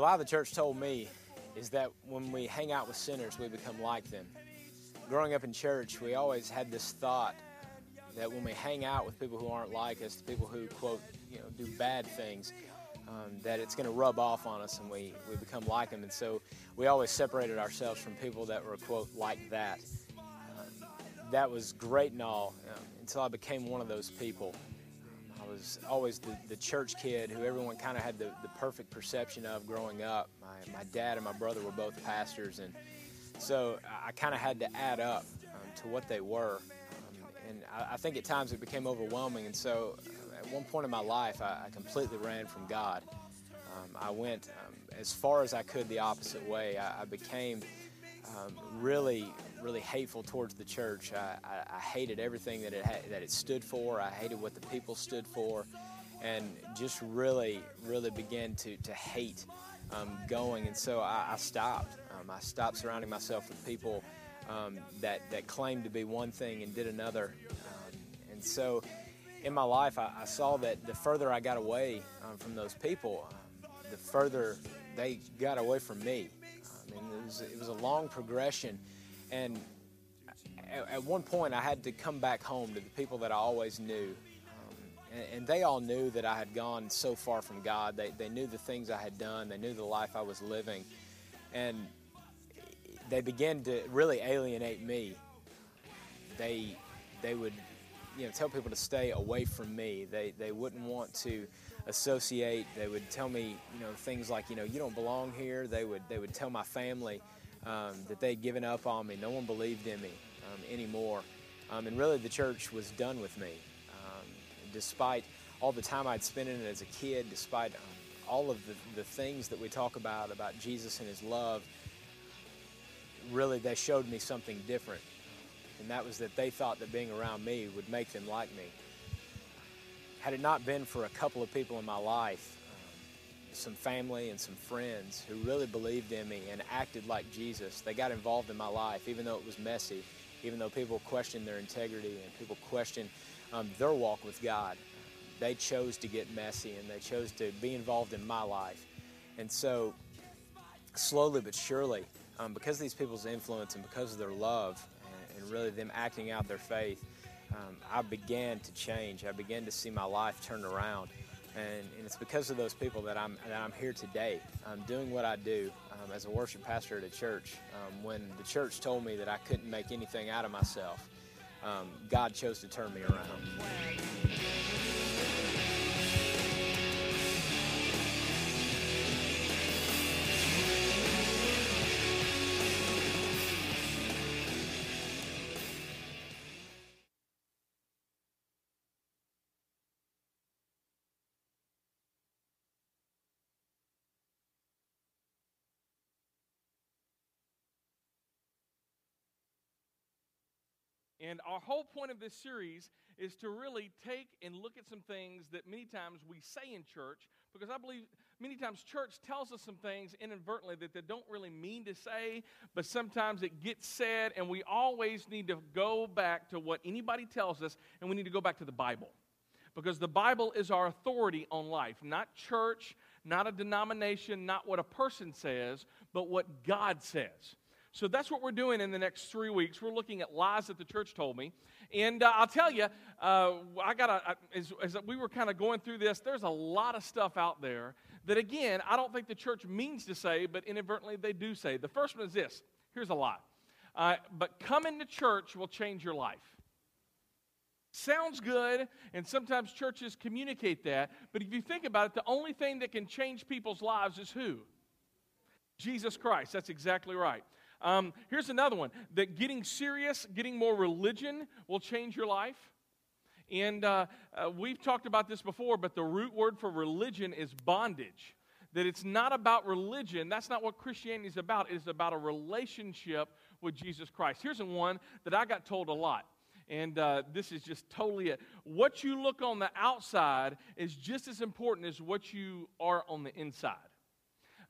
lie the church told me is that when we hang out with sinners, we become like them. Growing up in church, we always had this thought that when we hang out with people who aren't like us, the people who, quote, you know, do bad things, um, that it's going to rub off on us and we, we become like them. And so we always separated ourselves from people that were, quote, like that. Um, that was great and all um, until I became one of those people. Was always the, the church kid who everyone kind of had the, the perfect perception of growing up. My, my dad and my brother were both pastors, and so I kind of had to add up um, to what they were. Um, and I, I, think at times it became overwhelming. And so uh, at one point in my life, I, I completely ran from God. Um, I went um, as far as I could the opposite way. I, I became um, really, really hateful towards the church. I, I, I hated everything that it had, that it stood for. I hated what the people stood for, and just really, really began to to hate um, going. And so I, I stopped. Um, I stopped surrounding myself with people um, that that claimed to be one thing and did another. Um, and so, in my life, I, I, saw that the further I got away um, from those people, um, the further they got away from me. I mean, it was, it was a long progression, and at, one point, I had to come back home to the people that I always knew. Um, and, and, they all knew that I had gone so far from God. They, they knew the things I had done. They knew the life I was living. And they began to really alienate me. They, they would you know, tell people to stay away from me. They, they wouldn't want to associate. They would tell me, you know, things like, you know, you don't belong here. They would, they would tell my family um, that they'd given up on me. No one believed in me um, anymore. Um, and really, the church was done with me. Um, despite all the time I'd spent in it as a kid, despite um, all of the, the things that we talk about, about Jesus and his love, really they showed me something different. And that was that they thought that being around me would make them like me. Had it not been for a couple of people in my life, some family and some friends who really believed in me and acted like Jesus, they got involved in my life, even though it was messy, even though people questioned their integrity and people questioned um, their walk with God. They chose to get messy and they chose to be involved in my life. And so, slowly but surely, um, because of these people's influence and because of their love and, and really them acting out their faith, um, I began to change. I began to see my life turn around. And, and, it's because of those people that I'm, that I'm here today. I'm doing what I do um, as a worship pastor at a church. Um, when the church told me that I couldn't make anything out of myself, um, God chose to turn me around. And our whole point of this series is to really take and look at some things that many times we say in church, because I believe many times church tells us some things inadvertently that they don't really mean to say, but sometimes it gets said, and we always need to go back to what anybody tells us, and we need to go back to the Bible. Because the Bible is our authority on life, not church, not a denomination, not what a person says, but what God says. So that's what we're doing in the next three weeks. We're looking at lies that the church told me. And uh, I'll tell you, uh, I got as, as we were kind of going through this, there's a lot of stuff out there that, again, I don't think the church means to say, but inadvertently they do say. The first one is this here's a lie. Uh, but coming to church will change your life. Sounds good, and sometimes churches communicate that, but if you think about it, the only thing that can change people's lives is who? Jesus Christ. That's exactly right. Um, here's another one that getting serious, getting more religion will change your life. And uh, uh, we've talked about this before, but the root word for religion is bondage. That it's not about religion. That's not what Christianity is about. It is about a relationship with Jesus Christ. Here's one that I got told a lot. And uh, this is just totally it. What you look on the outside is just as important as what you are on the inside.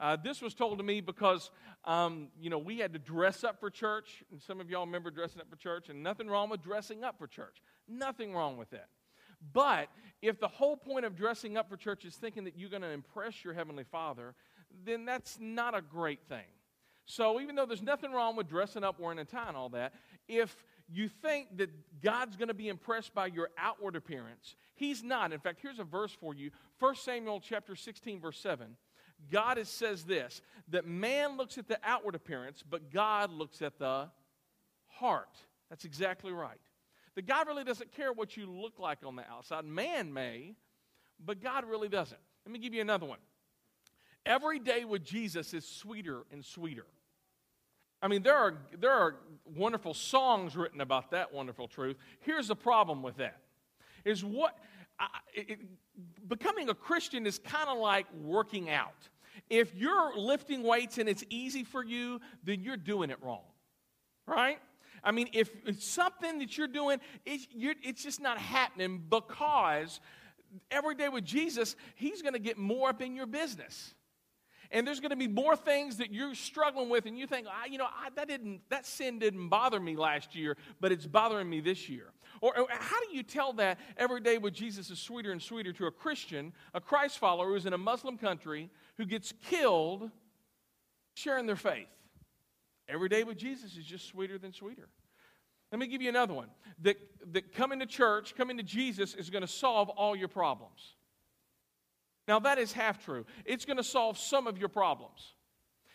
Uh, this was told to me because, um, you know, we had to dress up for church. And some of y'all remember dressing up for church, and nothing wrong with dressing up for church. Nothing wrong with that. But if the whole point of dressing up for church is thinking that you're going to impress your Heavenly Father, then that's not a great thing. So, even though there's nothing wrong with dressing up, wearing a tie, and all that, if you think that God's going to be impressed by your outward appearance, He's not. In fact, here's a verse for you 1 Samuel chapter 16, verse 7. God is, says this that man looks at the outward appearance, but God looks at the heart. That's exactly right. That God really doesn't care what you look like on the outside. Man may, but God really doesn't. Let me give you another one. Every day with Jesus is sweeter and sweeter. I mean, there are, there are wonderful songs written about that wonderful truth. Here's the problem with that is what I, it, becoming a Christian is kind of like working out. If you're lifting weights and it's easy for you, then you're doing it wrong, right? I mean, if it's something that you're doing, it's, you're, it's just not happening because every day with Jesus, He's going to get more up in your business and there's going to be more things that you're struggling with and you think I, you know I, that didn't that sin didn't bother me last year but it's bothering me this year. Or, or, how do you tell that every day with jesus is sweeter and sweeter to a christian a christ follower who's in a muslim country who gets killed sharing their faith? Every day with jesus is just sweeter than sweeter. Let me give you another one. That, that coming to church coming to jesus is going to solve all your problems now, that is half true. It's going to solve some of your problems.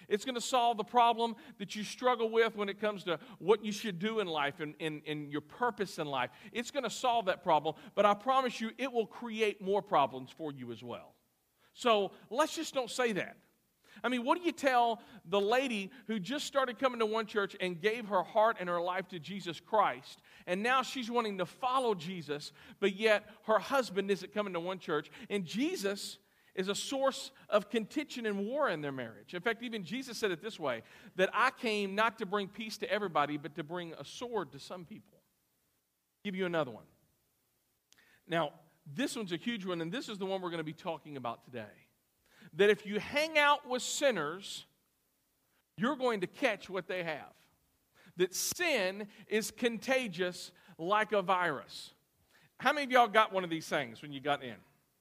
It's going to solve the problem that you struggle with when it comes to what you should do in life and, and, and your purpose in life. It's going to solve that problem, but I promise you, it will create more problems for you as well. So let's just don't say that. I mean, what do you tell the lady who just started coming to one church and gave her heart and her life to Jesus Christ, and now she's wanting to follow Jesus, but yet her husband isn't coming to one church, and Jesus is a source of contention and war in their marriage. In fact, even Jesus said it this way that I came not to bring peace to everybody, but to bring a sword to some people. I'll give you another one. Now, this one's a huge one, and this is the one we're going to be talking about today. That if you hang out with sinners, you're going to catch what they have. That sin is contagious like a virus. How many of y'all got one of these things when you got in?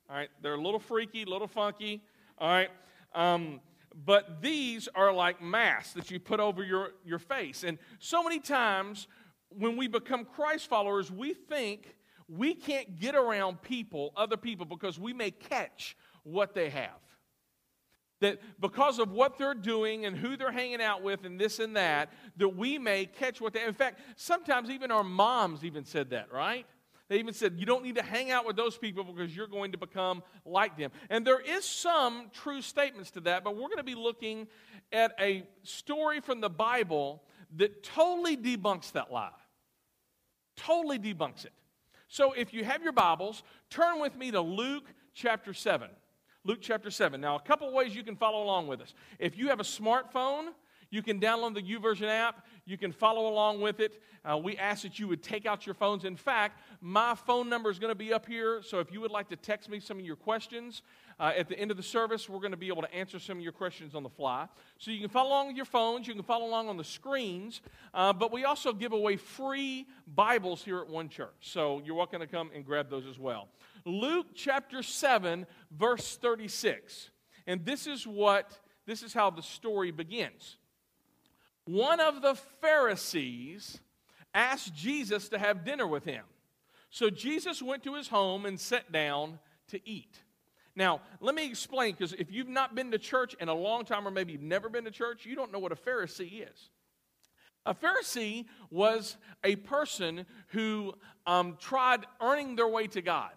All right, they're a little freaky, a little funky. All right, um, but these are like masks that you put over your, your face. And so many times when we become Christ followers, we think we can't get around people, other people, because we may catch what they have. That because of what they're doing and who they're hanging out with and this and that, that we may catch what they. In fact, sometimes even our moms even said that, right? They even said, you don't need to hang out with those people because you're going to become like them. And there is some true statements to that, but we're going to be looking at a story from the Bible that totally debunks that lie. Totally debunks it. So if you have your Bibles, turn with me to Luke chapter 7. Luke chapter 7. Now, a couple ways you can follow along with us. If you have a smartphone, you can download the YouVersion app. You can follow along with it. Uh, we ask that you would take out your phones. In fact, my phone number is going to be up here. So if you would like to text me some of your questions uh, at the end of the service, we're going to be able to answer some of your questions on the fly. So you can follow along with your phones. You can follow along on the screens. Uh, but we also give away free Bibles here at One Church. So you're welcome to come and grab those as well. Luke chapter 7, verse 36. And this is what, this is how the story begins one of the Pharisees asked Jesus to have dinner with him. So Jesus went to his home and sat down to eat. Now, let me explain because if you've not been to church in a long time, or maybe you've never been to church, you don't know what a Pharisee is. A Pharisee was a person who um, tried earning their way to God,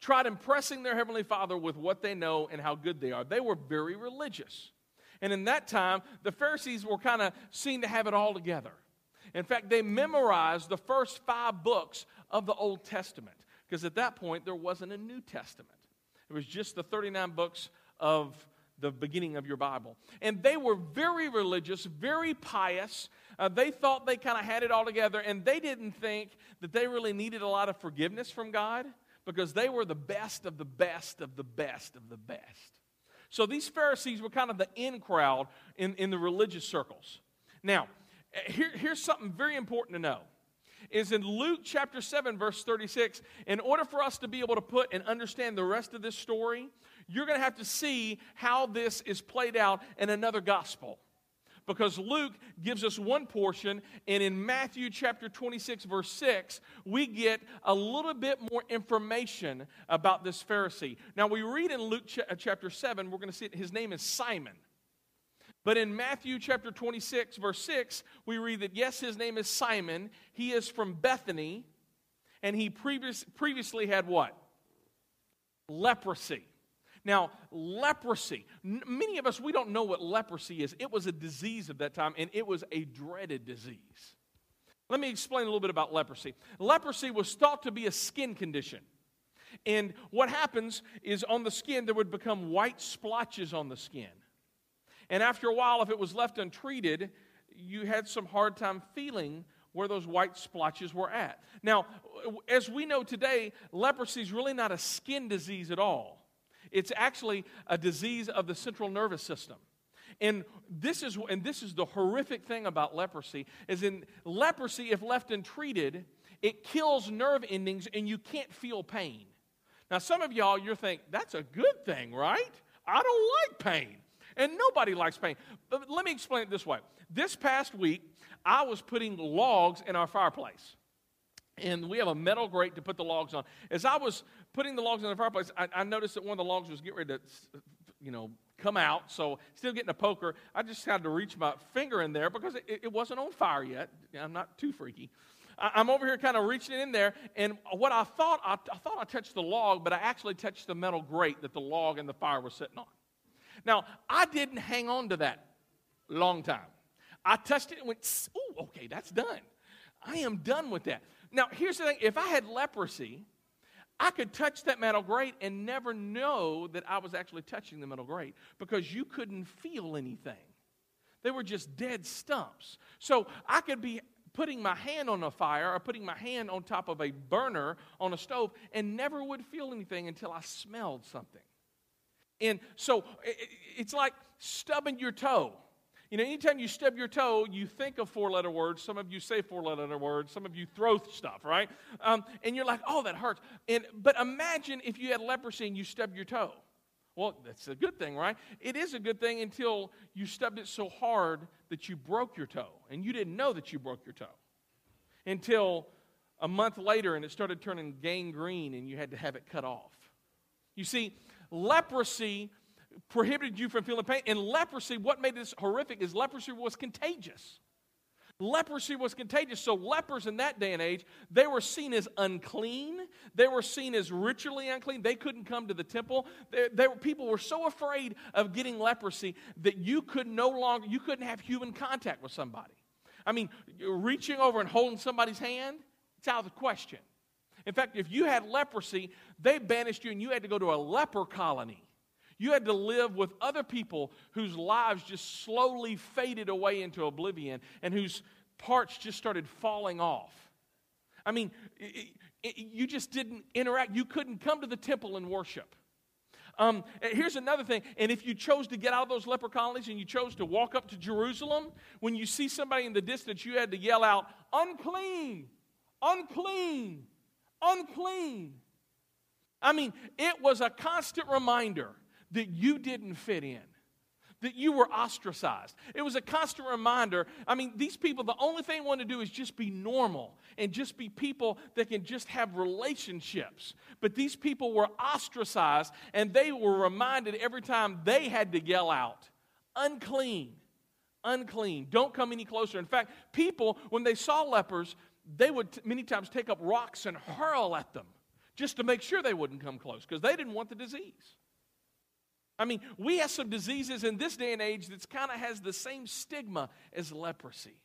tried impressing their Heavenly Father with what they know and how good they are. They were very religious. And in that time, the Pharisees were kind of seen to have it all together. In fact, they memorized the first five books of the Old Testament because at that point there wasn't a New Testament. It was just the 39 books of the beginning of your Bible. And they were very religious, very pious. Uh, they thought they kind of had it all together, and they didn't think that they really needed a lot of forgiveness from God because they were the best of the best of the best of the best. So these Pharisees were kind of the in crowd in, in the religious circles. Now, here, here's something very important to know is in Luke chapter 7, verse 36. In order for us to be able to put and understand the rest of this story, you're going to have to see how this is played out in another gospel. Because Luke gives us one portion, and in Matthew chapter 26, verse 6, we get a little bit more information about this Pharisee. Now, we read in Luke ch- uh, chapter 7, we're going to see it, his name is Simon. But in Matthew chapter 26, verse 6, we read that yes, his name is Simon. He is from Bethany, and he previous, previously had what? Leprosy. Now, leprosy, many of us, we don't know what leprosy is. It was a disease of that time, and it was a dreaded disease. Let me explain a little bit about leprosy. Leprosy was thought to be a skin condition. And what happens is on the skin, there would become white splotches on the skin. And after a while, if it was left untreated, you had some hard time feeling where those white splotches were at. Now, as we know today, leprosy is really not a skin disease at all. It's actually a disease of the central nervous system. And this is and this is the horrific thing about leprosy is in leprosy if left untreated, it kills nerve endings and you can't feel pain. Now some of y'all you're thinking that's a good thing, right? I don't like pain. And nobody likes pain. But let me explain it this way. This past week, I was putting logs in our fireplace. And we have a metal grate to put the logs on. As I was putting the logs in the fireplace, I, I noticed that one of the logs was getting ready to, you know, come out. So still getting a poker. I just had to reach my finger in there because it, it wasn't on fire yet. I'm not too freaky. I, am over here kind of reaching it in there, and what I thought, I, I thought I touched the log, but I actually touched the metal grate that the log and the fire was sitting on. Now, I didn't hang on to that long time. I touched it and went, ooh, okay, that's done. I am done with that. Now, here's the thing if I had leprosy, I could touch that metal grate and never know that I was actually touching the metal grate because you couldn't feel anything. They were just dead stumps. So I could be putting my hand on a fire or putting my hand on top of a burner on a stove and never would feel anything until I smelled something. And so it's like stubbing your toe. You know, anytime you stub your toe, you think of four letter words. Some of you say four letter words. Some of you throw stuff, right? Um, and you're like, oh, that hurts. And, but imagine if you had leprosy and you stubbed your toe. Well, that's a good thing, right? It is a good thing until you stubbed it so hard that you broke your toe. And you didn't know that you broke your toe until a month later and it started turning gangrene and you had to have it cut off. You see, leprosy prohibited you from feeling pain. And leprosy, what made this horrific is leprosy was contagious. Leprosy was contagious. So, lepers in that day and age, they were seen as unclean. They were seen as ritually unclean. They couldn't come to the temple. They, they, people were so afraid of getting leprosy that you could no longer, you couldn't have human contact with somebody. I mean, reaching over and holding somebody's hand, it's out of the question. In fact, if you had leprosy, they banished you and you had to go to a leper colony. You had to live with other people whose lives just slowly faded away into oblivion and whose parts just started falling off. I mean, it, it, you just didn't interact. You couldn't come to the temple and worship. Um, here's another thing. And if you chose to get out of those leper colonies and you chose to walk up to Jerusalem, when you see somebody in the distance, you had to yell out, unclean, unclean unclean. I mean, it was a constant reminder that you didn't fit in, that you were ostracized. It was a constant reminder. I mean, these people, the only thing they want to do is just be normal and just be people that can just have relationships. But these people were ostracized and they were reminded every time they had to yell out, unclean. Unclean. Don't come any closer. In fact, people, when they saw lepers, they would t- many times take up rocks and hurl at them just to make sure they wouldn't come close because they didn't want the disease. I mean, we have some diseases in this day and age that kind of has the same stigma as leprosy.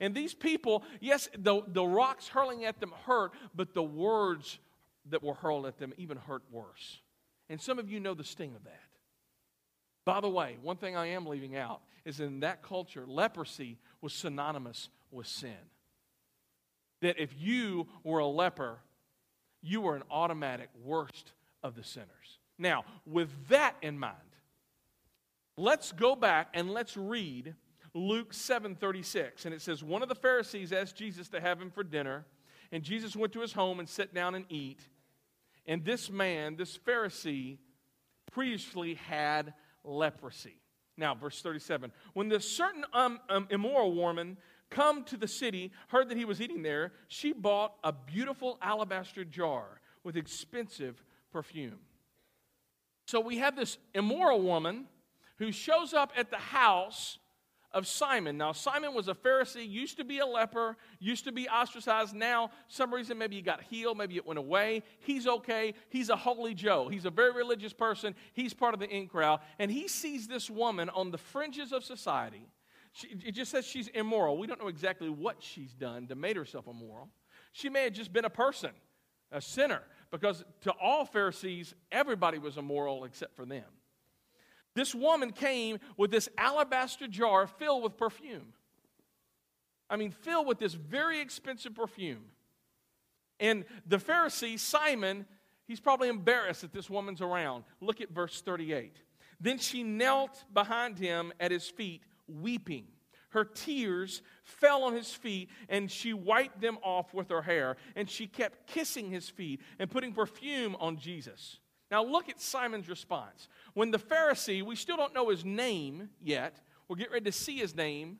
And these people, yes, the, the rocks hurling at them hurt, but the words that were hurled at them even hurt worse. And some of you know the sting of that. By the way, one thing I am leaving out is in that culture, leprosy was synonymous with sin that if you were a leper, you were an automatic worst of the sinners. Now, with that in mind, let's go back and let's read Luke 7:36 and it says one of the Pharisees asked Jesus to have him for dinner and Jesus went to his home and sat down and eat and this man this Pharisee previously had leprosy. Now, verse 37. When the certain um, um, immoral woman come to the city, heard that he was eating there, she bought a beautiful alabaster jar with expensive perfume. So we have this immoral woman who shows up at the house of Simon. Now, Simon was a Pharisee, used to be a leper, used to be ostracized. Now, some reason, maybe he got healed, maybe it went away. He's okay. He's a holy Joe. He's a very religious person. He's part of the in crowd. And he sees this woman on the fringes of society. She, it just says she's immoral. We don't know exactly what she's done to make herself immoral. She may have just been a person, a sinner, because to all Pharisees, everybody was immoral except for them. This woman came with this alabaster jar filled with perfume. I mean, filled with this very expensive perfume. And the Pharisee, Simon, he's probably embarrassed that this woman's around. Look at verse 38. Then she knelt behind him at his feet, weeping. Her tears fell on his feet, and she wiped them off with her hair. And she kept kissing his feet and putting perfume on Jesus. Now, look at Simon's response. When the Pharisee, we still don't know his name yet, we'll get ready to see his name.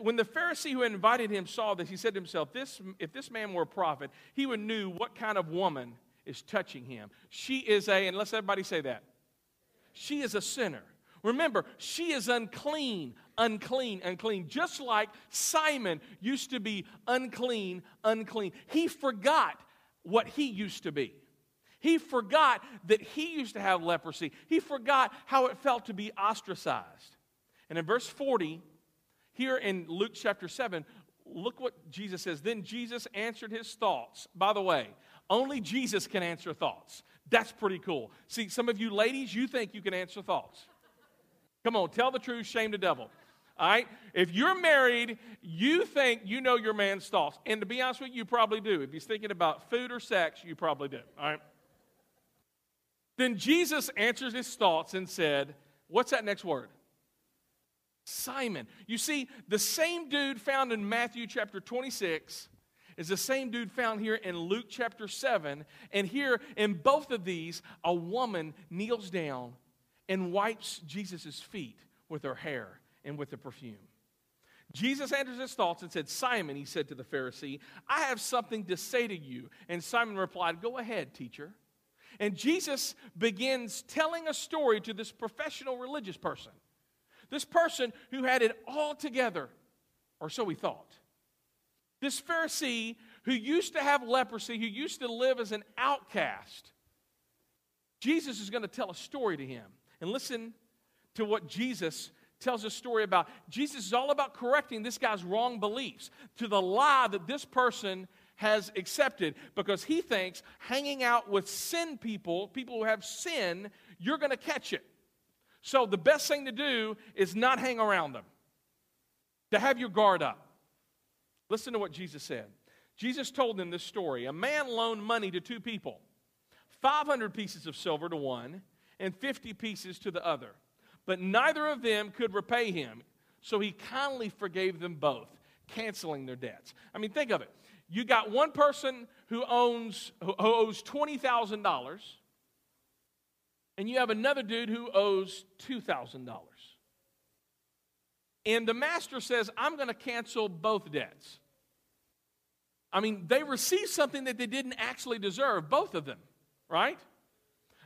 When the Pharisee who invited him saw this, he said to himself, this, If this man were a prophet, he would know what kind of woman is touching him. She is a, and let's everybody say that. She is a sinner. Remember, she is unclean, unclean, unclean. Just like Simon used to be unclean, unclean. He forgot what he used to be. He forgot that he used to have leprosy. He forgot how it felt to be ostracized. And in verse 40, here in Luke chapter 7, look what Jesus says. Then Jesus answered his thoughts. By the way, only Jesus can answer thoughts. That's pretty cool. See, some of you ladies, you think you can answer thoughts. Come on, tell the truth, shame the devil. All right? If you're married, you think you know your man's thoughts. And to be honest with you, you probably do. If he's thinking about food or sex, you probably do. All right? Then Jesus answers his thoughts and said, What's that next word? Simon. You see, the same dude found in Matthew chapter 26 is the same dude found here in Luke chapter 7. And here in both of these, a woman kneels down and wipes Jesus' feet with her hair and with the perfume. Jesus answers his thoughts and said, Simon, he said to the Pharisee, I have something to say to you. And Simon replied, Go ahead, teacher. And Jesus begins telling a story to this professional religious person, this person who had it all together, or so he thought. This Pharisee who used to have leprosy, who used to live as an outcast. Jesus is going to tell a story to him. And listen to what Jesus tells a story about. Jesus is all about correcting this guy's wrong beliefs, to the lie that this person has accepted because he thinks hanging out with sin people, people who have sin, you're going to catch it. So the best thing to do is not hang around them, to have your guard up. Listen to what Jesus said. Jesus told them this story. A man loaned money to two people 500 pieces of silver to one and 50 pieces to the other. But neither of them could repay him. So he kindly forgave them both, canceling their debts. I mean, think of it you got one person who owns who owes $20,000 and you have another dude who owes $2,000. And the master says, "I'm going to cancel both debts." I mean, they received something that they didn't actually deserve, both of them, right?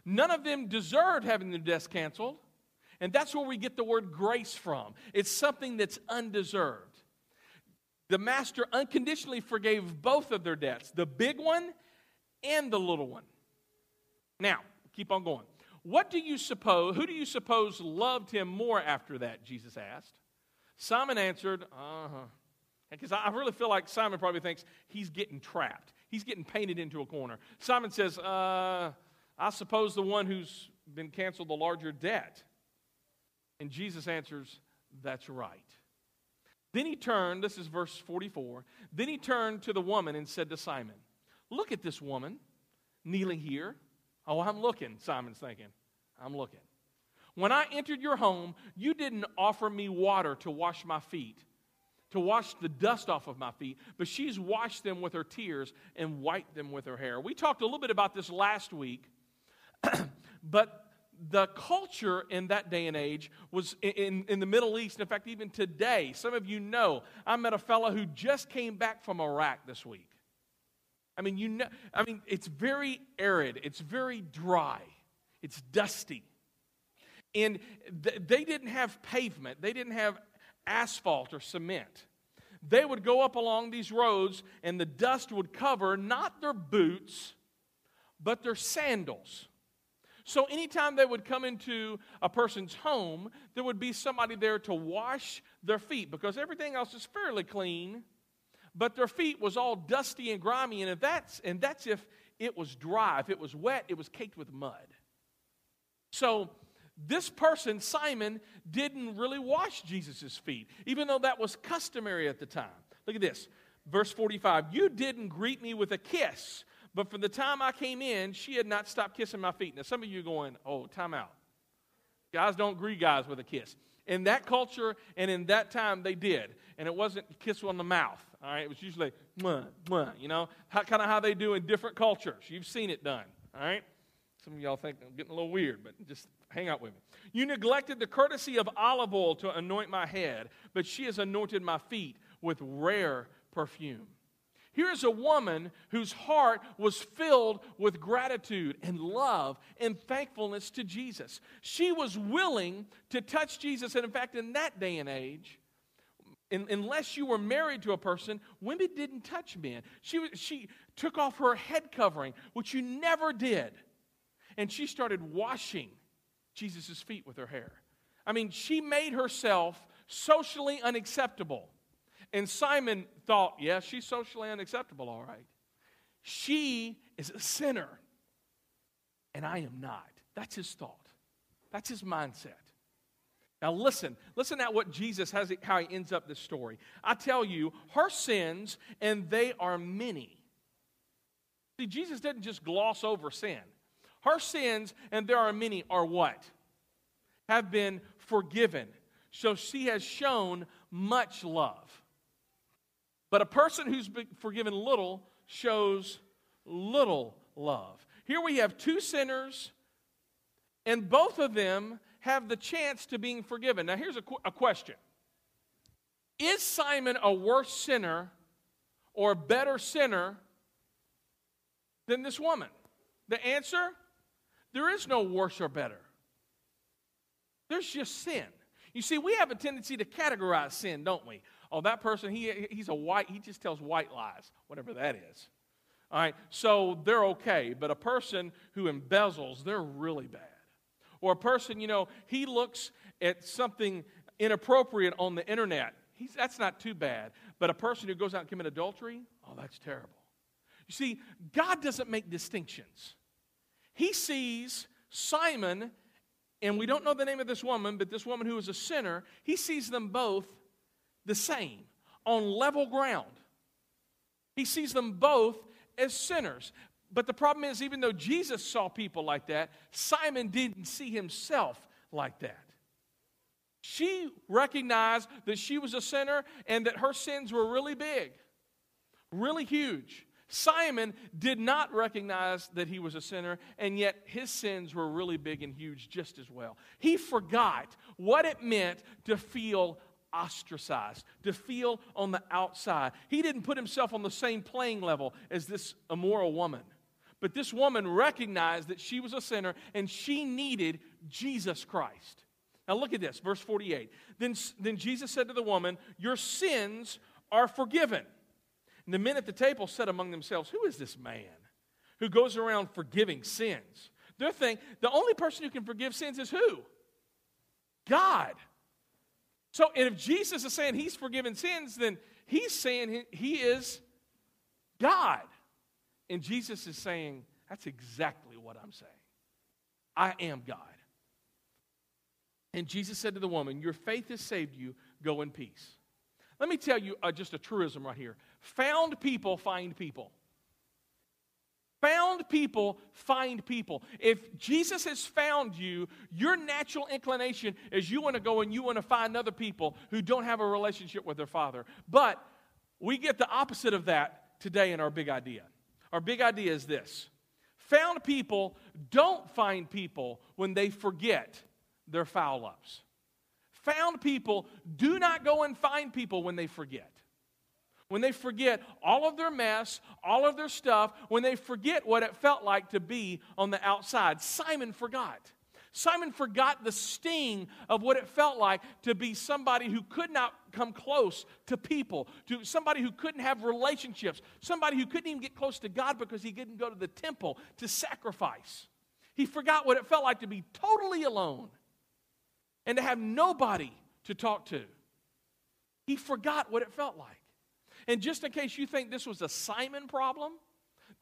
None of them deserved having their debts canceled. And that's where we get the word grace from. It's something that's undeserved the master unconditionally forgave both of their debts, the big one and the little one. Now, keep on going. What do you suppose, who do you suppose loved him more after that? Jesus asked. Simon answered, uh huh. Because I really feel like Simon probably thinks he's getting trapped. He's getting painted into a corner. Simon says, uh, I suppose the one who's been canceled the larger debt. And Jesus answers, That's right. Then he turned, this is verse 44. Then he turned to the woman and said to Simon, Look at this woman kneeling here. Oh, I'm looking, Simon's thinking. I'm looking. When I entered your home, you didn't offer me water to wash my feet, to wash the dust off of my feet, but she's washed them with her tears and wiped them with her hair. We talked a little bit about this last week, but the culture in that day and age was in, in the Middle East. In fact, even today, some of you know, I met a fellow who just came back from Iraq this week. I mean, you know, I mean, it's very arid, it's very dry, it's dusty. And th- they didn't have pavement, they didn't have asphalt or cement. They would go up along these roads, and the dust would cover not their boots, but their sandals. So, anytime they would come into a person's home, there would be somebody there to wash their feet because everything else is fairly clean, but their feet was all dusty and grimy. And, if that's, and that's if it was dry. If it was wet, it was caked with mud. So, this person, Simon, didn't really wash Jesus' feet, even though that was customary at the time. Look at this. Verse 45 You didn't greet me with a kiss, but from the time I came in, she had not stopped kissing my feet. Now, some of you are going, Oh, time out. Guys don't greet guys with a kiss. In that culture and in that time, they did. And it wasn't kiss on the mouth. All right, it was usually, mwah, mwah, you know, kind of how they do in different cultures. You've seen it done. All right? Some of y'all think I'm getting a little weird, but just hang out with me. You neglected the courtesy of olive oil to anoint my head, but she has anointed my feet with rare perfume. Here's a woman whose heart was filled with gratitude and love and thankfulness to Jesus. She was willing to touch Jesus. And in fact, in that day and age, in, unless you were married to a person, women didn't touch men. She, she took off her head covering, which you never did and she started washing Jesus' feet with her hair. I mean, she made herself socially unacceptable. And Simon thought, yeah, she's socially unacceptable, all right. She is a sinner, and I am not. That's his thought, that's his mindset. Now, listen, listen at what Jesus has, how he ends up this story. I tell you, her sins, and they are many. See, Jesus didn't just gloss over sin. Her sins, and there are many, are what? Have been forgiven. So she has shown much love. But a person who's been forgiven little shows little love. Here we have two sinners, and both of them have the chance to being forgiven. Now, here's a, qu- a question Is Simon a worse sinner or a better sinner than this woman? The answer there is no worse or better. There's just sin. You see, we have a tendency to categorize sin, don't we? Oh, that person, he, he's a white, he just tells white lies, whatever that is. All right, so they're okay, but a person who embezzles, they're really bad. Or a person, you know, he looks at something inappropriate on the internet. He's, that's not too bad. But a person who goes out and commit adultery, oh, that's terrible. You see, God doesn't make distinctions he sees Simon, and we don't know the name of this woman, but this woman who is a sinner, he sees them both the same, on level ground. He sees them both as sinners. But the problem is, even though Jesus saw people like that, Simon didn't see himself like that. She recognized that she was a sinner and that her sins were really big, really huge. Simon did not recognize that he was a sinner, and yet his sins were really big and huge just as well. He forgot what it meant to feel ostracized, to feel on the outside. He didn't put himself on the same playing level as this immoral woman. But this woman recognized that she was a sinner and she needed Jesus Christ. Now look at this, verse 48. Then, then Jesus said to the woman, Your sins are forgiven. And the men at the table said among themselves, Who is this man who goes around forgiving sins? They're thinking the only person who can forgive sins is who? God. So if Jesus is saying he's forgiven sins, then he's saying he is God. And Jesus is saying, That's exactly what I'm saying. I am God. And Jesus said to the woman, Your faith has saved you. Go in peace. Let me tell you uh, just a truism right here. Found people find people. Found people find people. If Jesus has found you, your natural inclination is you want to go and you want to find other people who don't have a relationship with their Father. But we get the opposite of that today in our big idea. Our big idea is this Found people don't find people when they forget their foul ups. Found people do not go and find people when they forget. When they forget all of their mess, all of their stuff, when they forget what it felt like to be on the outside. Simon forgot. Simon forgot the sting of what it felt like to be somebody who could not come close to people, to somebody who couldn't have relationships, somebody who couldn't even get close to God because he didn't go to the temple to sacrifice. He forgot what it felt like to be totally alone and to have nobody to talk to. He forgot what it felt like. And just in case you think this was a Simon problem,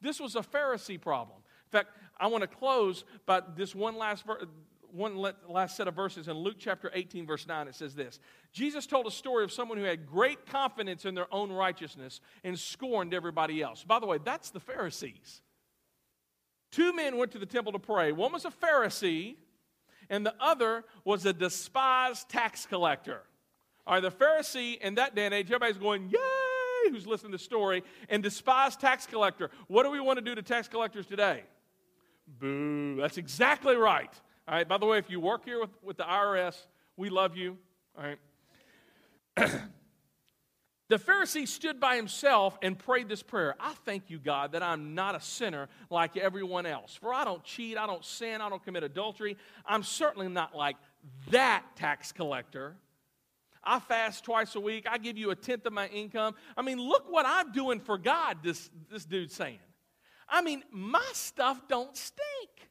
this was a Pharisee problem. In fact, I want to close by this one last ver- one last set of verses in Luke chapter 18 verse 9 it says this. Jesus told a story of someone who had great confidence in their own righteousness and scorned everybody else. By the way, that's the Pharisees. Two men went to the temple to pray. One was a Pharisee and the other was a despised tax collector. All right, the Pharisee in that day and age, everybody's going, Yay! Who's listening to the story, and despised tax collector. What do we want to do to tax collectors today? Boo. That's exactly right. All right, by the way, if you work here with, with the IRS, we love you. All right. the Pharisee stood by himself and prayed this prayer I thank you, God, that I'm not a sinner like everyone else. For I don't cheat, I don't sin, I don't commit adultery. I'm certainly not like that tax collector. I fast twice a week. I give you a tenth of my income. I mean, look what I'm doing for God, this, this dude's saying. I mean, my stuff don't stink.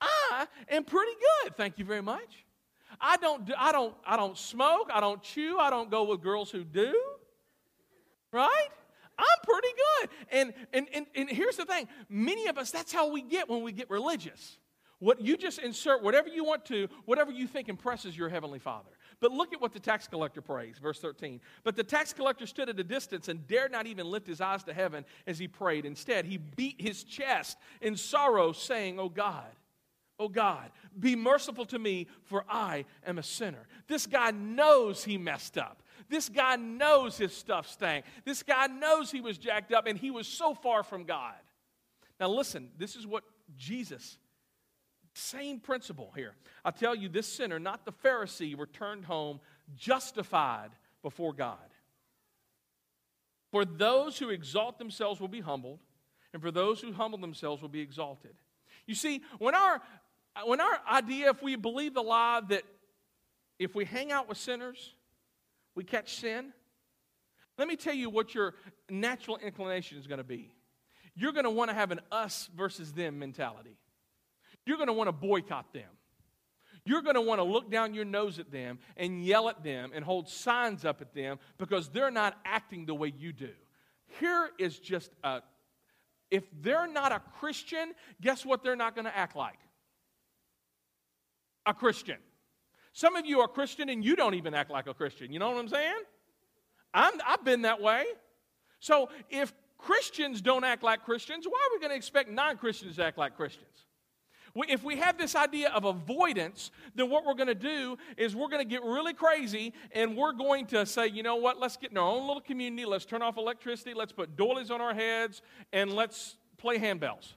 I am pretty good. Thank you very much. I don't, I don't, I don't smoke. I don't chew. I don't go with girls who do. Right? I'm pretty good. And, and, and, and here's the thing many of us, that's how we get when we get religious. What you just insert whatever you want to, whatever you think impresses your heavenly Father. But look at what the tax collector prays, verse 13. But the tax collector stood at a distance and dared not even lift his eyes to heaven as he prayed. Instead, he beat his chest in sorrow, saying, Oh God, oh God, be merciful to me, for I am a sinner. This guy knows he messed up. This guy knows his stuff stank. This guy knows he was jacked up and he was so far from God. Now, listen, this is what Jesus same principle here. I tell you, this sinner, not the Pharisee, returned home justified before God. For those who exalt themselves will be humbled, and for those who humble themselves will be exalted. You see, when our, when our idea, if we believe the lie that if we hang out with sinners, we catch sin, let me tell you what your natural inclination is going to be. You're going to want to have an us versus them mentality. You're going to want to boycott them. You're going to want to look down your nose at them and yell at them and hold signs up at them because they're not acting the way you do. Here is just a if they're not a Christian, guess what they're not going to act like? A Christian. Some of you are Christian and you don't even act like a Christian. You know what I'm saying? I'm, I've been that way. So if Christians don't act like Christians, why are we going to expect non Christians to act like Christians? If we have this idea of avoidance, then what we're going to do is we're going to get really crazy and we're going to say, you know what, let's get in our own little community, let's turn off electricity, let's put doilies on our heads, and let's play handbells.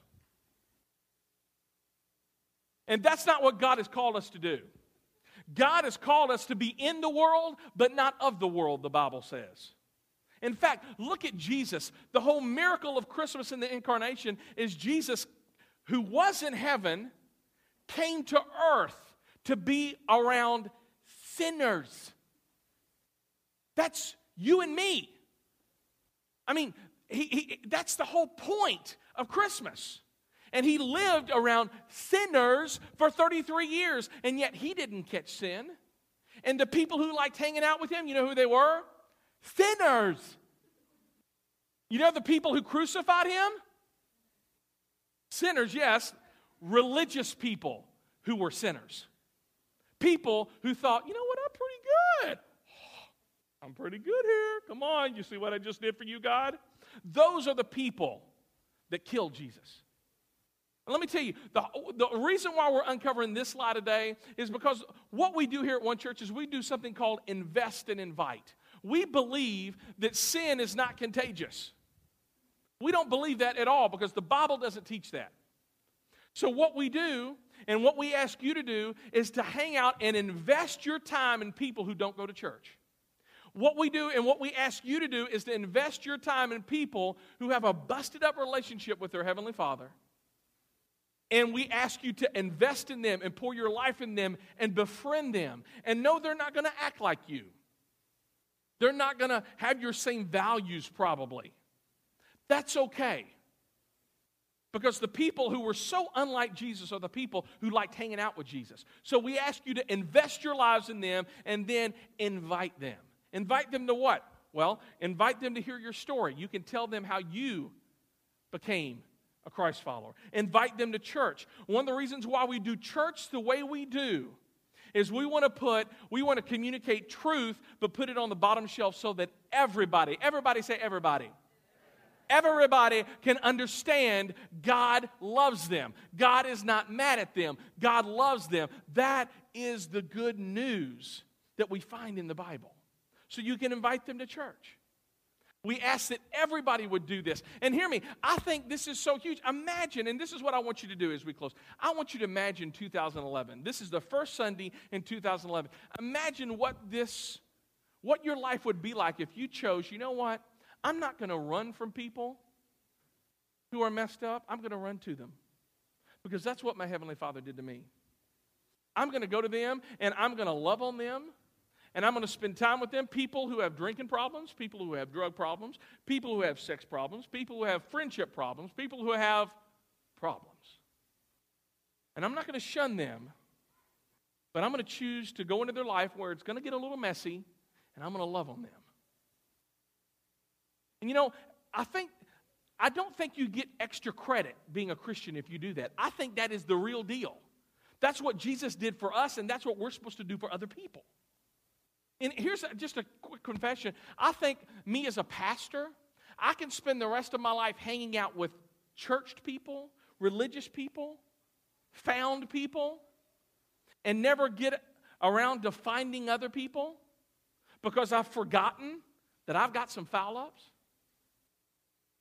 And that's not what God has called us to do. God has called us to be in the world, but not of the world, the Bible says. In fact, look at Jesus. The whole miracle of Christmas and the incarnation is Jesus who was in heaven came to earth to be around sinners. That's you and me. I mean, he, he, that's the whole point of Christmas. And he lived around sinners for 33 years, and yet he didn't catch sin. And the people who liked hanging out with him, you know who they were? Sinners. You know the people who crucified him? Sinners, yes, religious people who were sinners. People who thought, you know what, I'm pretty good. I'm pretty good here. Come on, you see what I just did for you, God? Those are the people that killed Jesus. And let me tell you, the, the reason why we're uncovering this slide today is because what we do here at One Church is we do something called invest and invite. We believe that sin is not contagious. We don't believe that at all because the Bible doesn't teach that. So, what we do and what we ask you to do is to hang out and invest your time in people who don't go to church. What we do and what we ask you to do is to invest your time in people who have a busted up relationship with their Heavenly Father. And we ask you to invest in them and pour your life in them and befriend them. And know they're not going to act like you. They're not going to have your same values, probably. That's okay. Because the people who were so unlike Jesus are the people who liked hanging out with Jesus. So we ask you to invest your lives in them and then invite them. Invite them to what? Well, invite them to hear your story. You can tell them how you became a Christ follower. Invite them to church. One of the reasons why we do church the way we do is we want to put, we want to communicate truth, but put it on the bottom shelf so that everybody, everybody say everybody. Everybody can understand God loves them. God is not mad at them. God loves them. That is the good news that we find in the Bible so you can invite them to church. We ask that everybody would do this. And hear me, I think this is so huge. Imagine, and this is what I want you to do as we close. I want you to imagine 2011. This is the first Sunday in 2011. Imagine what this, what your life would be like if you chose, you know what? I'm not going to run from people who are messed up. I'm going to run to them. Because that's what my Heavenly Father did to me. I'm going to go to them and I'm going to love on them and I'm going to spend time with them people who have drinking problems, people who have drug problems, people who have sex problems, people who have friendship problems, people who have problems. And I'm not going to shun them, but I'm going to choose to go into their life where it's going to get a little messy, and I'm going to love on them. And you know, I think I don't think you get extra credit being a Christian if you do that. I think that is the real deal. That's what Jesus did for us, and that's what we're supposed to do for other people. And here's just a quick confession. I think me as a pastor, I can spend the rest of my life hanging out with churched people, religious people, found people, and never get around to finding other people because I've forgotten that I've got some foul ups.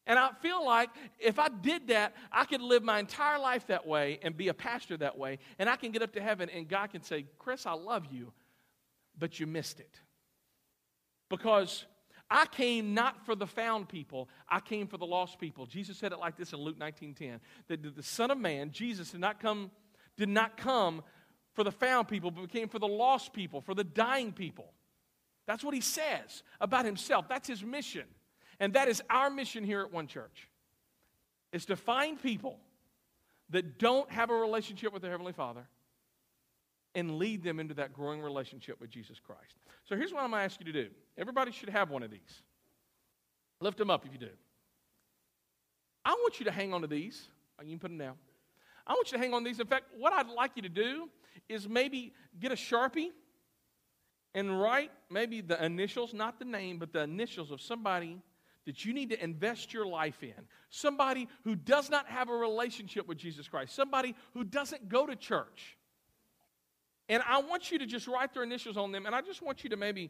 And I feel like if I did that, I could live my entire life that way and be a pastor that way. And I can get up to heaven and God can say, Chris, I love you but you missed it. Because I came not for the found people, I came for the lost people. Jesus said it like this in Luke 19:10 that the Son of Man, Jesus, did not come, did not come for the found people, but came for the lost people, for the dying people. That's what he says about himself. That's his mission. And that is our mission here at One Church. Is to find people that don't have a relationship with their Heavenly Father and lead them into that growing relationship with Jesus Christ. So here's what I'm going to ask you to do. Everybody should have one of these. Lift them up if you do. I want you to hang on to these. Oh, you can put them down. I want you to hang on to these. In fact, what I'd like you to do is maybe get a Sharpie and write maybe the initials, not the name, but the initials of somebody that you need to invest your life in. Somebody who does not have a relationship with Jesus Christ. Somebody who doesn't go to church. And I want you to just write their initials on them, and I just want you to maybe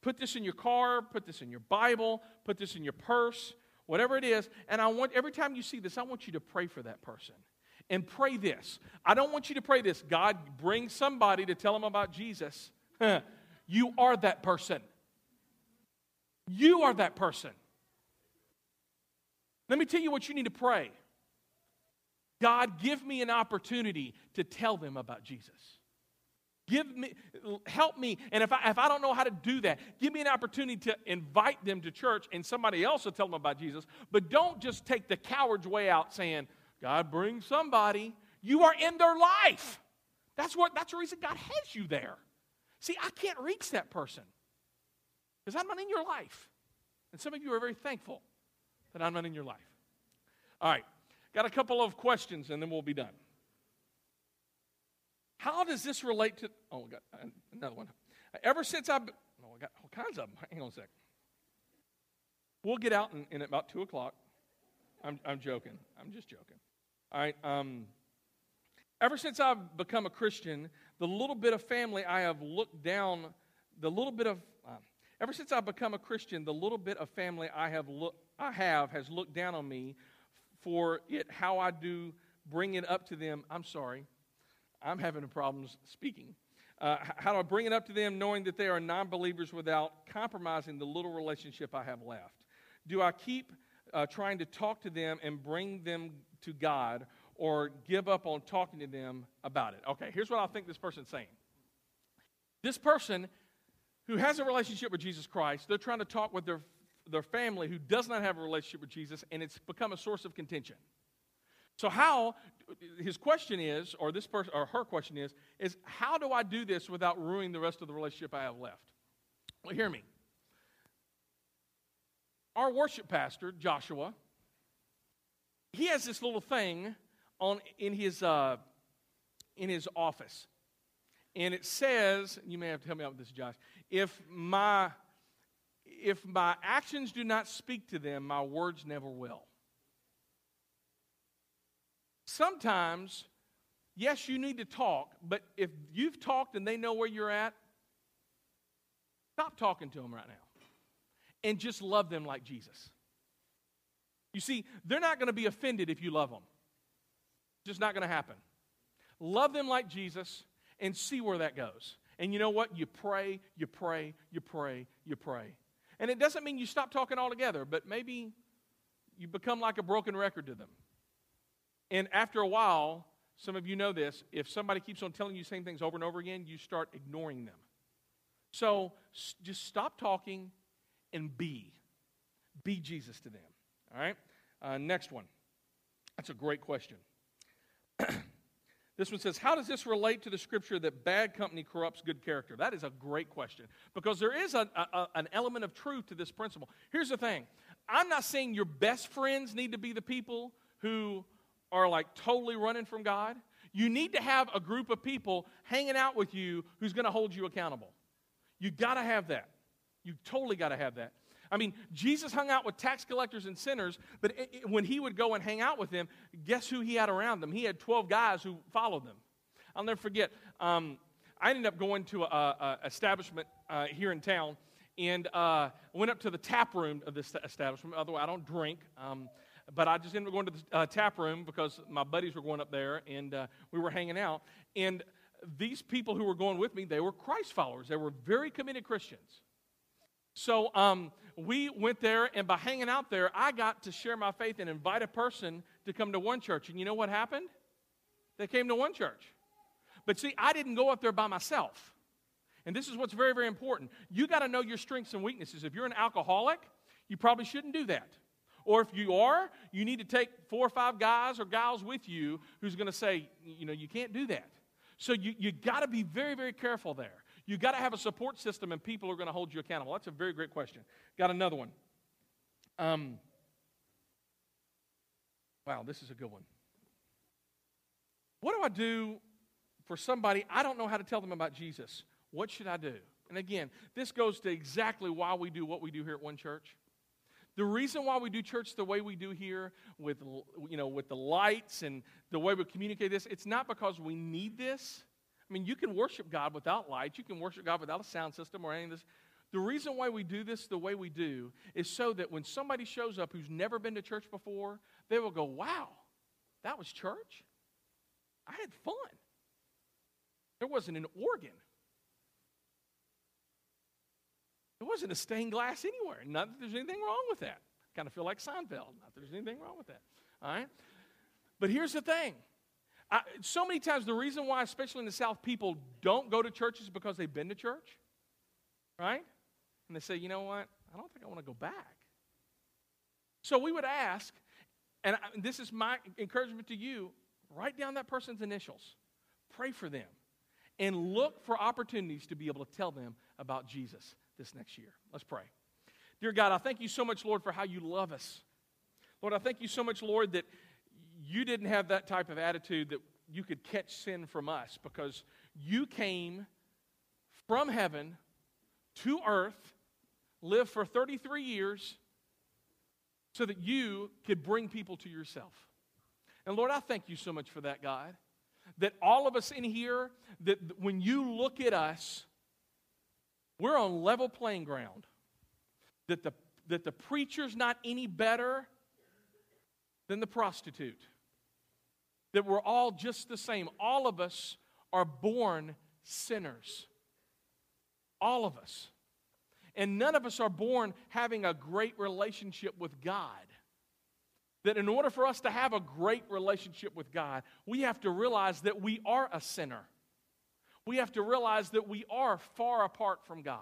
put this in your car, put this in your Bible, put this in your purse, whatever it is. And I want every time you see this, I want you to pray for that person. And pray this. I don't want you to pray this. God, bring somebody to tell them about Jesus. you are that person. You are that person. Let me tell you what you need to pray. God, give me an opportunity to tell them about Jesus. Give me, help me. And if I, if I don't know how to do that, give me an opportunity to invite them to church and somebody else will tell them about Jesus. But don't just take the coward's way out saying, God, bring somebody. You are in their life. That's, what, that's the reason God has you there. See, I can't reach that person because I'm not in your life. And some of you are very thankful that I'm not in your life. All right, got a couple of questions and then we'll be done. How does this relate to? Oh, we got another one. Ever since I've, oh, I got all kinds of them. Hang on a sec. We'll get out in, in about two o'clock. I'm, I'm joking. I'm just joking. All right. Um, ever since I've become a Christian, the little bit of family I have looked down, the little bit of, uh, ever since I've become a Christian, the little bit of family I have looked, I have has looked down on me for it how I do bring it up to them. I'm sorry, I'm having problems speaking. Uh, how do I bring it up to them knowing that they are non believers without compromising the little relationship I have left? Do I keep uh, trying to talk to them and bring them to God or give up on talking to them about it? Okay, here's what I think this person's saying. This person who has a relationship with Jesus Christ, they're trying to talk with their, their family who does not have a relationship with Jesus, and it's become a source of contention. So, how, his question is, or this person, or her question is, is how do I do this without ruining the rest of the relationship I have left? Well, hear me. Our worship pastor, Joshua, he has this little thing on, in, his, uh, in his office. And it says, you may have to help me out with this, Josh. If my, if my actions do not speak to them, my words never will. Sometimes, yes, you need to talk, but if you've talked and they know where you're at, stop talking to them right now and just love them like Jesus. You see, they're not going to be offended if you love them. Just not going to happen. Love them like Jesus and see where that goes. And you know what? You pray, you pray, you pray, you pray. And it doesn't mean you stop talking altogether, but maybe you become like a broken record to them. And after a while, some of you know this, if somebody keeps on telling you the same things over and over again, you start ignoring them. So just stop talking and be. Be Jesus to them. All right? Uh, next one. That's a great question. This one says, How does this relate to the scripture that bad company corrupts good character? That is a great question because there is a, a, an element of truth to this principle. Here's the thing I'm not saying your best friends need to be the people who are like totally running from God, you need to have a group of people hanging out with you who's going to hold you accountable. You got to have that. You totally got to have that. I mean, Jesus hung out with tax collectors and sinners, but it, it, when he would go and hang out with them, guess who he had around them? He had 12 guys who followed them. I'll never forget. Um, I ended up going to a, establishment uh, here in town and uh, went up to the tap room of this establishment. Otherwise, I don't drink. Um, but I just ended up going to the uh, tap room because my buddies were going up there and uh, we were hanging out. And these people who were going with me, they were Christ followers. They were very committed Christians. So um, we went there, and by hanging out there, I got to share my faith and invite a person to come to one church. And you know what happened? They came to one church. But see, I didn't go up there by myself. And this is what's very, very important. You got to know your strengths and weaknesses. If you're an alcoholic, you probably shouldn't do that. Or if you are, you need to take four or five guys or gals with you who's going to say, you know, you can't do that. So you, you got to be very, very careful there. You got to have a support system and people are going to hold you accountable. That's a very great question. Got another one. Um, wow, this is a good one. What do I do for somebody I don't know how to tell them about Jesus? What should I do? And again, this goes to exactly why we do what we do here at One Church. The reason why we do church the way we do here with, you know, with the lights and the way we communicate this, it's not because we need this. I mean, you can worship God without lights. You can worship God without a sound system or any of this. The reason why we do this the way we do is so that when somebody shows up who's never been to church before, they will go, wow, that was church? I had fun. There wasn't an organ. There wasn't a stained glass anywhere. Not that there's anything wrong with that. I kind of feel like Seinfeld. Not that there's anything wrong with that. All right? But here's the thing. I, so many times, the reason why, especially in the South, people don't go to church is because they've been to church, right? And they say, you know what? I don't think I want to go back. So we would ask, and I, this is my encouragement to you write down that person's initials, pray for them, and look for opportunities to be able to tell them about Jesus this next year. Let's pray. Dear God, I thank you so much, Lord, for how you love us. Lord, I thank you so much, Lord, that you didn't have that type of attitude that you could catch sin from us because you came from heaven to earth, lived for 33 years so that you could bring people to yourself. And Lord, I thank you so much for that, God. That all of us in here, that when you look at us, we're on level playing ground. That the that the preacher's not any better than the prostitute, that we're all just the same. All of us are born sinners. All of us. And none of us are born having a great relationship with God. That in order for us to have a great relationship with God, we have to realize that we are a sinner. We have to realize that we are far apart from God.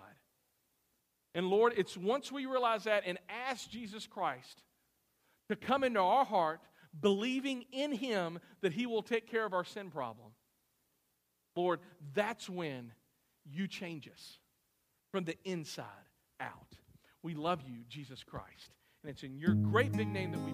And Lord, it's once we realize that and ask Jesus Christ to come into our heart, believing in Him that He will take care of our sin problem. Lord, that's when you change us from the inside out. We love you, Jesus Christ. And it's in your great big name that we